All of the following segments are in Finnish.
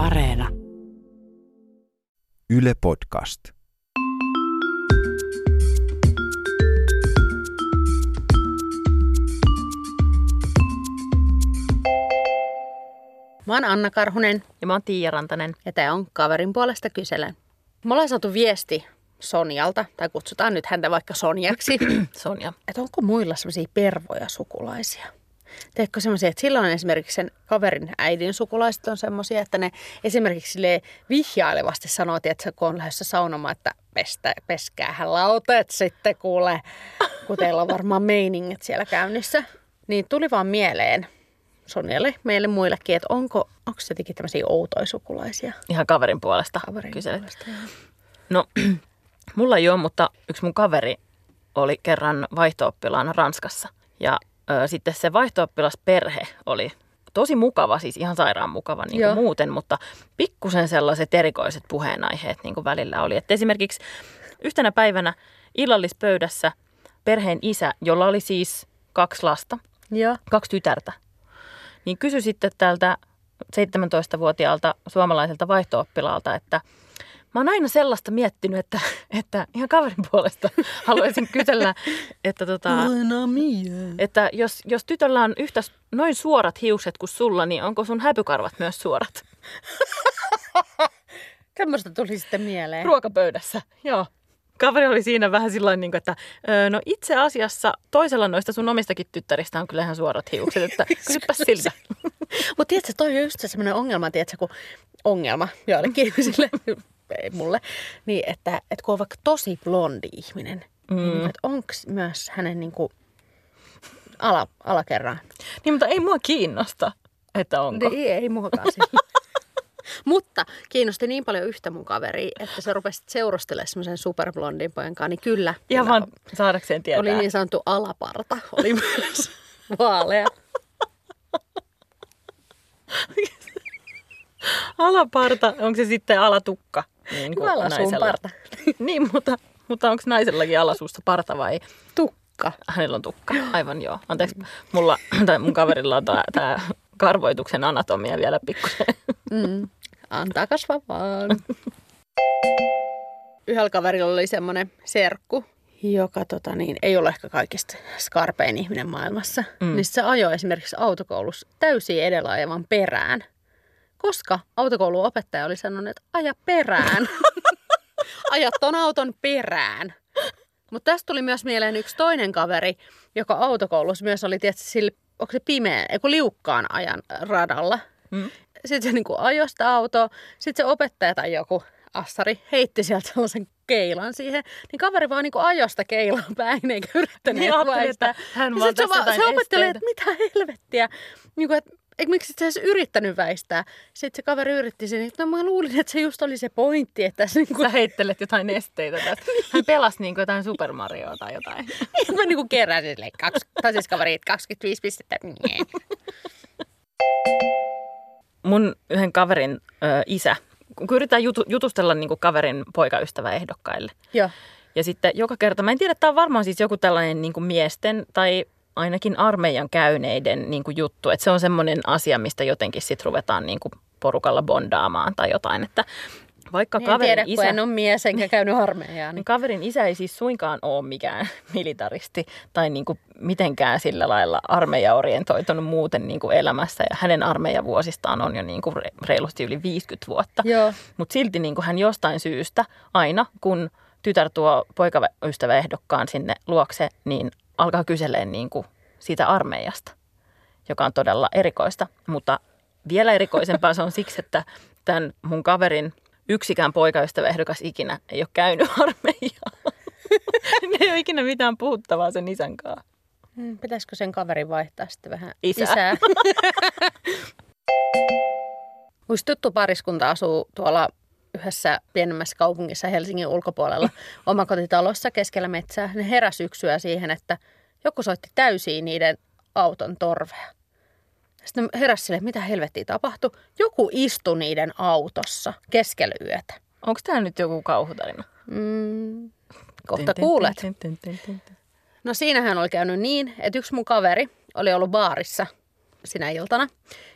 Areena. Yle Podcast. Mä oon Anna Karhunen Ja mä oon Tiia Rantanen. ja tää on Kaverin puolesta kyselen. Me ollaan saatu viesti Sonjalta, tai kutsutaan nyt häntä vaikka Sonjaksi, Sonja. että onko muilla semmoisia pervoja sukulaisia. Teekö semmoisia, että silloin esimerkiksi sen kaverin äidin sukulaiset on semmoisia, että ne esimerkiksi vihjailevasti sanoo, että kun on lähdössä saunomaan, että pestä, peskäähän lauteet sitten kuule, kun teillä on varmaan meiningit siellä käynnissä. Niin tuli vaan mieleen Sonjalle, meille muillekin, että onko, onko se jotenkin tämmöisiä outoja sukulaisia Ihan kaverin puolesta kaverin kyselet. puolesta, joo. No, mulla ei ole, mutta yksi mun kaveri oli kerran vaihto-oppilaana Ranskassa. Ja ö, sitten se vaihto-oppilasperhe oli tosi mukava, siis ihan sairaan mukava niin kuin muuten, mutta pikkusen sellaiset erikoiset puheenaiheet niin kuin välillä oli. Et esimerkiksi yhtenä päivänä illallispöydässä perheen isä, jolla oli siis kaksi lasta, Joo. kaksi tytärtä, niin kysyi sitten tältä 17-vuotiaalta suomalaiselta vaihto-oppilaalta, että mä oon aina sellaista miettinyt, että, että ihan kaverin puolesta haluaisin kysellä, että, tota, että jos, jos tytöllä on yhtä noin suorat hiukset kuin sulla, niin onko sun häpykarvat myös suorat? Tämmöistä tuli sitten mieleen. Ruokapöydässä, joo. Kaveri oli siinä vähän sillä niin että "Öö, no itse asiassa toisella noista sun omistakin tyttäristä on kyllä ihan suorat hiukset, että kysypä siltä. Mutta tiedätkö, toi on just se semmoinen ongelma, tiedätkö, kun ongelma joillekin ihmisille, ei mulle, niin että, että kun on vaikka tosi blondi ihminen, mm. niin että onko myös hänen niin kuin ala, alakerran? Niin, mutta ei mua kiinnosta, että onko. Ei, ei muakaan sillä. Mutta kiinnosti niin paljon yhtä mun kaveria, että se rupesi seurustelemaan semmoisen superblondin pojan kanssa, niin kyllä. Ihan vaan saadakseen tietää. Oli niin sanottu alaparta, oli myös vaalea. Alaparta, onko se sitten alatukka? Niin kuin Alasuun parta. niin, mutta, mutta onko naisellakin alasuusta parta vai Tukka. hänellä on tukka? Aivan joo. Anteeksi, mulla, tai mun kaverilla on tämä karvoituksen anatomia vielä pikkusen. Mm. Antaa kasvaa vaan. Yhdellä kaverilla oli semmoinen serkku, joka tota, niin, ei ole ehkä kaikista skarpein ihminen maailmassa. Mm. Niin se ajoi esimerkiksi autokoulussa täysin edellä ajavan perään. Koska autokoulun opettaja oli sanonut, että aja perään. aja ton auton perään. Mutta tästä tuli myös mieleen yksi toinen kaveri, joka autokoulussa myös oli, tietysti, sille, onko se pimeä, ei kun liukkaan ajan radalla. Mm. Sitten se niinku ajoi sitä autoa, sitten se opettaja tai joku assari heitti sieltä sellaisen keilan siihen, niin kaveri vaan niinku ajoi sitä keilaa päin eikä yrittänyt Niin, ajattelin, että hän vaan se, va- se opetteli, että mitä helvettiä, niinku, että eikö miksi sä edes yrittänyt väistää. Sitten se kaveri yritti sen, että no mä luulin, että se just oli se pointti, että se niinku, Sä heittelet jotain esteitä tästä. Hän pelasi niin kuin jotain Super Marioa tai jotain. mä niinku keräsin silleen, kaksi, tai siis kaveri, 25 pistettä. Mun yhden kaverin ö, isä, kun yritetään jutu, jutustella niin kuin kaverin poikaystävä ehdokkaille. Joo. Ja sitten joka kerta, mä en tiedä, tämä on varmaan siis joku tällainen niin kuin miesten tai ainakin armeijan käyneiden niin kuin juttu. Että se on semmoinen asia, mistä jotenkin sitten ruvetaan niin kuin porukalla bondaamaan tai jotain. Että vaikka En kaverin tiedä, isä... kun en ole mies enkä käynyt armeijaa. Niin Niin. kaverin isä ei siis suinkaan ole mikään militaristi tai niin kuin mitenkään sillä lailla armeijaorientoitunut muuten niin kuin elämässä. Ja hänen armeijavuosistaan on jo niin kuin re- reilusti yli 50 vuotta. Mutta silti niin kuin hän jostain syystä aina, kun tytär tuo poikaystäväehdokkaan sinne luokse, niin alkaa kyseleen niin kuin siitä armeijasta, joka on todella erikoista. Mutta vielä erikoisempaa se on siksi, että tämän mun kaverin yksikään poikaystäväehdokas ikinä ei ole käynyt armeijaa. ne ei ole ikinä mitään puhuttavaa sen isän kanssa. Hmm, Pitäisikö sen kaverin vaihtaa sitten vähän Isää. isää? Muista tuttu pariskunta asuu tuolla yhdessä pienemmässä kaupungissa Helsingin ulkopuolella omakotitalossa keskellä metsää. Ne heräs syksyä siihen, että joku soitti täysiin niiden auton torvea. Sitten ne heräs sille, mitä helvettiä tapahtui. Joku istui niiden autossa keskellä yötä. Onko tämä nyt joku kauhutarina? Mm, kohta kuulet. No siinähän oli käynyt niin, että yksi mun kaveri oli ollut baarissa sinä iltana.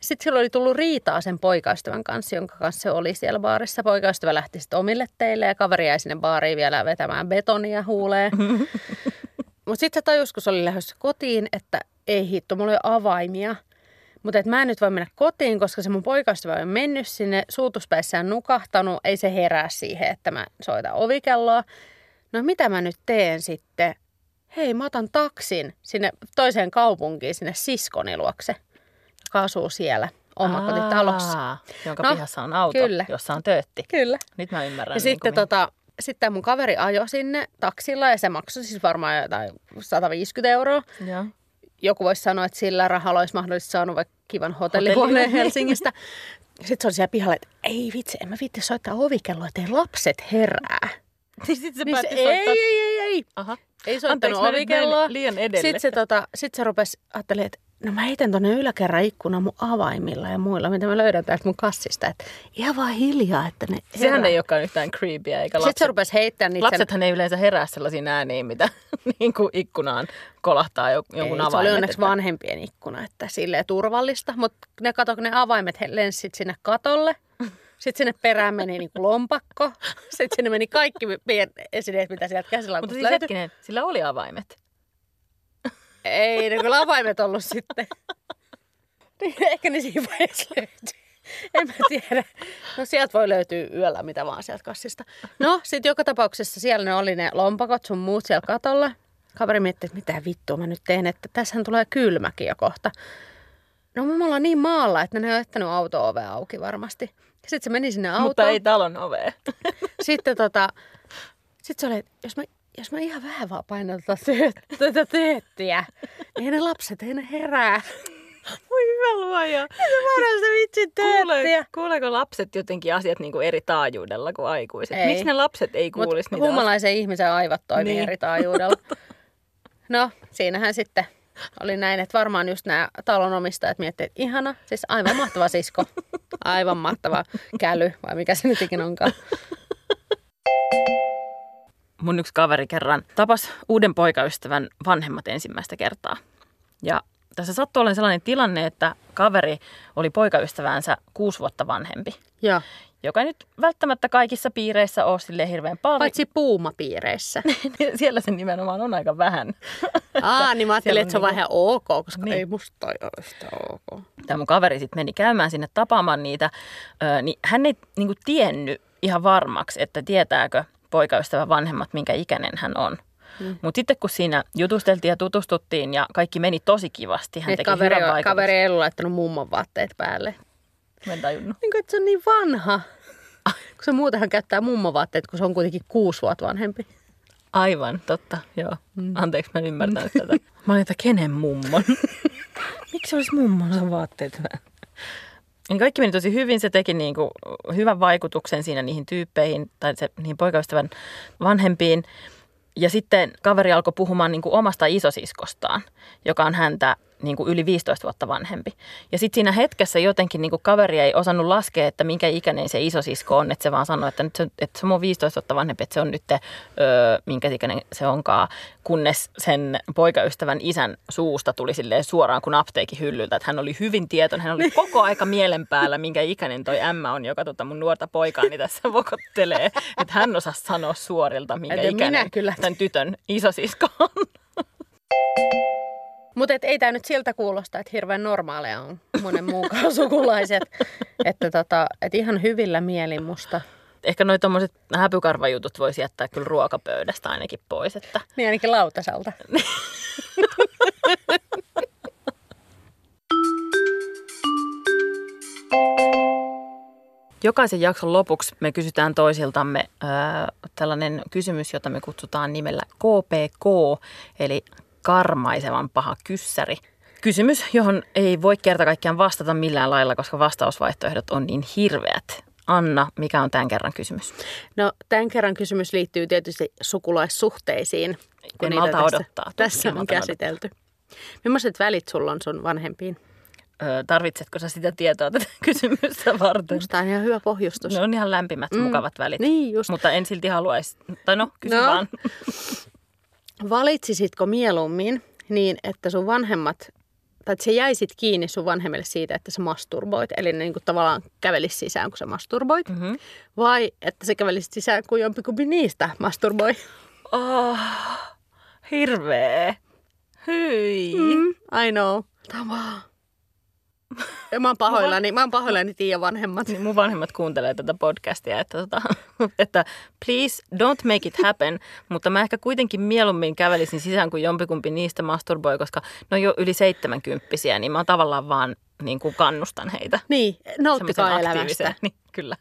Sitten sillä oli tullut riitaa sen poikaystävän kanssa, jonka kanssa se oli siellä baarissa. Poikaystävä lähti sitten omille teille ja kaveri jäi sinne baariin vielä vetämään betonia huuleen. Mutta sitten se tajus, kun se oli lähdössä kotiin, että ei hitto, mulla ei avaimia. Mutta mä en nyt voi mennä kotiin, koska se mun poikaystävä on mennyt sinne suutuspäissään nukahtanut. Ei se herää siihen, että mä soitan ovikelloa. No mitä mä nyt teen sitten? Hei, mä otan taksin sinne toiseen kaupunkiin, sinne siskoni luokse, asuu siellä omakotitalossa. Aa, jonka No, pihassa on auto, kyllä. jossa on töötti. Kyllä. Nyt mä ymmärrän. Ja niin sitten kuin tota, sitten mun kaveri ajoi sinne taksilla ja se maksoi siis varmaan jotain 150 euroa. Joo. Joku voisi sanoa, että sillä rahalla olisi mahdollisesti saanut vaikka kivan hotellihuoneen. Helsingistä. Sitten se oli siellä pihalla, että ei vitsi, en mä viitti soittaa ovikelloa, ettei lapset herää. Niin sitten se Niin se, päätti ei, soittaa. ei, ei, ei. Aha. Ei soittanut Anteeksi, ovikelloa. liian edelle. Sitten se, tota, sit se rupesi, ajattelin, että no mä heitän tonne yläkerran ikkunan mun avaimilla ja muilla, mitä mä löydän täältä mun kassista. Että ihan vaan hiljaa, että ne Sehän herää. ei olekaan yhtään creepyä, eikä Sitten lapset, se rupesi heittämään niitä. lapsethan ei yleensä herää sellaisiin ääniin, mitä niin kuin ikkunaan kolahtaa jo- jonkun ei, avaimet. se oli onneksi että- vanhempien ikkuna, että silleen turvallista. Mutta ne kato, ne avaimet lensit sinne katolle. Sitten sinne perään meni niin kuin lompakko. Sitten sinne meni kaikki esineet, mitä sieltä Mutta käsilaukusta siis löytyi. hetkinen, sillä oli avaimet. Ei ne kyllä avaimet ollut sitten. Niin, Ehkä ne siinä vaiheessa löytyi. En mä tiedä. No sieltä voi löytyä yöllä mitä vaan sieltä kassista. No sit joka tapauksessa siellä ne oli ne lompakot sun muut siellä katolla. Kaveri mietti, että mitä vittua mä nyt teen, että tässähän tulee kylmäkin jo kohta. No me ollaan niin maalla, että ne on jättänyt auto-ove auki varmasti. Sitten se meni sinne autoon. Mutta ei talon ovea. Sitten tota, sit se oli, että jos mä, jos mä ihan vähän vaan painan tätä tööt- tätä tööttiä, niin ne lapset, ei ne herää. Voi hyvä luoja. Se voidaan se vitsi tööttiä. kuuleeko lapset jotenkin asiat niin kuin eri taajuudella kuin aikuiset? Ei. Miksi ne lapset ei kuulisi Mutta niitä huumalaisen ihmisen aivot toimii Niin. niin. eri taajuudella. No, siinähän sitten oli näin, että varmaan just nämä talonomistajat miettivät, että ihana, siis aivan mahtava sisko. Aivan mahtava käly, vai mikä se nyt ikinä onkaan. Mun yksi kaveri kerran tapas uuden poikaystävän vanhemmat ensimmäistä kertaa. Ja tässä sattui olemaan sellainen tilanne, että kaveri oli poikaystävänsä kuusi vuotta vanhempi, Joo. joka ei nyt välttämättä kaikissa piireissä ole sille hirveän paljon. Paitsi puumapiireissä. Siellä se nimenomaan on aika vähän. Aa, niin mä ajattelin, että se on on vähän ok, koska Niin. ei musta ole sitä ok. Tämä mun kaveri sitten meni käymään sinne tapaamaan niitä, niin hän ei niin kuin tiennyt ihan varmaksi, että tietääkö poikaystävä vanhemmat, minkä ikäinen hän on. Mm. Mutta sitten kun siinä jutusteltiin ja tutustuttiin ja kaikki meni tosi kivasti, hän Niin, teki kaveri, hyvän vaikutuksen. kaveri ei ollut laittanut mummon vaatteet päälle. Mä en tajunnut. Niin kuin, että se on niin vanha. Kun se muutenhan käyttää mummon vaatteet, kun se on kuitenkin kuusi vuotta vanhempi. Aivan, totta, joo. Mm. Anteeksi, mä en ymmärtänyt tätä. Mä olin, että kenen mummon? Miksi olisi mummonsa vaatteet kaikki meni tosi hyvin, se teki niin kuin hyvän vaikutuksen siinä niihin tyyppeihin tai se, niihin poikaystävän vanhempiin. Ja sitten kaveri alkoi puhumaan niin kuin omasta isosiskostaan, joka on häntä niin kuin yli 15 vuotta vanhempi. Ja sitten siinä hetkessä jotenkin niin kuin kaveri ei osannut laskea, että minkä ikäinen se isosisko on, että se vaan sanoi, että, nyt se, että se on 15 vuotta vanhempi, että se on nyt, öö, minkä ikäinen se onkaan, kunnes sen poikaystävän isän suusta tuli silleen suoraan kuin apteekin hyllyltä, että hän oli hyvin tietoinen, hän oli koko aika mielen päällä, minkä ikäinen toi ämmä on, joka tota mun nuorta poikaani tässä vokottelee, että hän osasi sanoa suorilta, minkä Et minä ikäinen kyllä. tämän tytön isosisko on. Mutta ei tämä nyt siltä kuulosta, että hirveän normaaleja on monen muunkaan sukulaiset. että tota, et ihan hyvillä mielin musta. Ehkä noi tommoset häpykarvajutut voisi jättää kyllä ruokapöydästä ainakin pois, että Niin ainakin lautaselta. Jokaisen jakson lopuksi me kysytään toisiltamme äh, tällainen kysymys, jota me kutsutaan nimellä KPK, eli karmaisevan paha kyssäri. Kysymys, johon ei voi kerta kaikkiaan vastata millään lailla, koska vastausvaihtoehdot on niin hirveät. Anna, mikä on tämän kerran kysymys? No tämän kerran kysymys liittyy tietysti sukulaissuhteisiin. En niitä malta tässä, odottaa. Tässä En on käsitelty. Millaiset välit sulla on sun vanhempiin? Öö, tarvitsetko sä sitä tietoa tätä kysymystä varten? Musta on ihan hyvä pohjustus. Ne on ihan lämpimät, mm. mukavat välit. Niin just. Mutta en silti haluaisi, tai no, kysy No. vaan. Valitsisitko mieluummin niin, että sun vanhemmat tai että se jäisit kiinni sun vanhemmille siitä, että sä masturboit. Eli ne niin kuin tavallaan kävelisi sisään, kun sä masturboit. Mm-hmm. Vai että sä kävelisit sisään, kun jompikumpi niistä masturboi. Oh, hirveä. Hyi. Mm, I know. Tämä. Ja mä oon pahoillani, mä oon pahoillani Tiia vanhemmat. Niin mun vanhemmat kuuntelee tätä podcastia, että, tota, että please don't make it happen, mutta mä ehkä kuitenkin mieluummin kävelisin sisään, kuin jompikumpi niistä masturboi, koska ne on jo yli seitsemänkymppisiä, niin mä tavallaan vaan niin kuin kannustan heitä. Niin, nauttikaa elämästä. Niin, kyllä.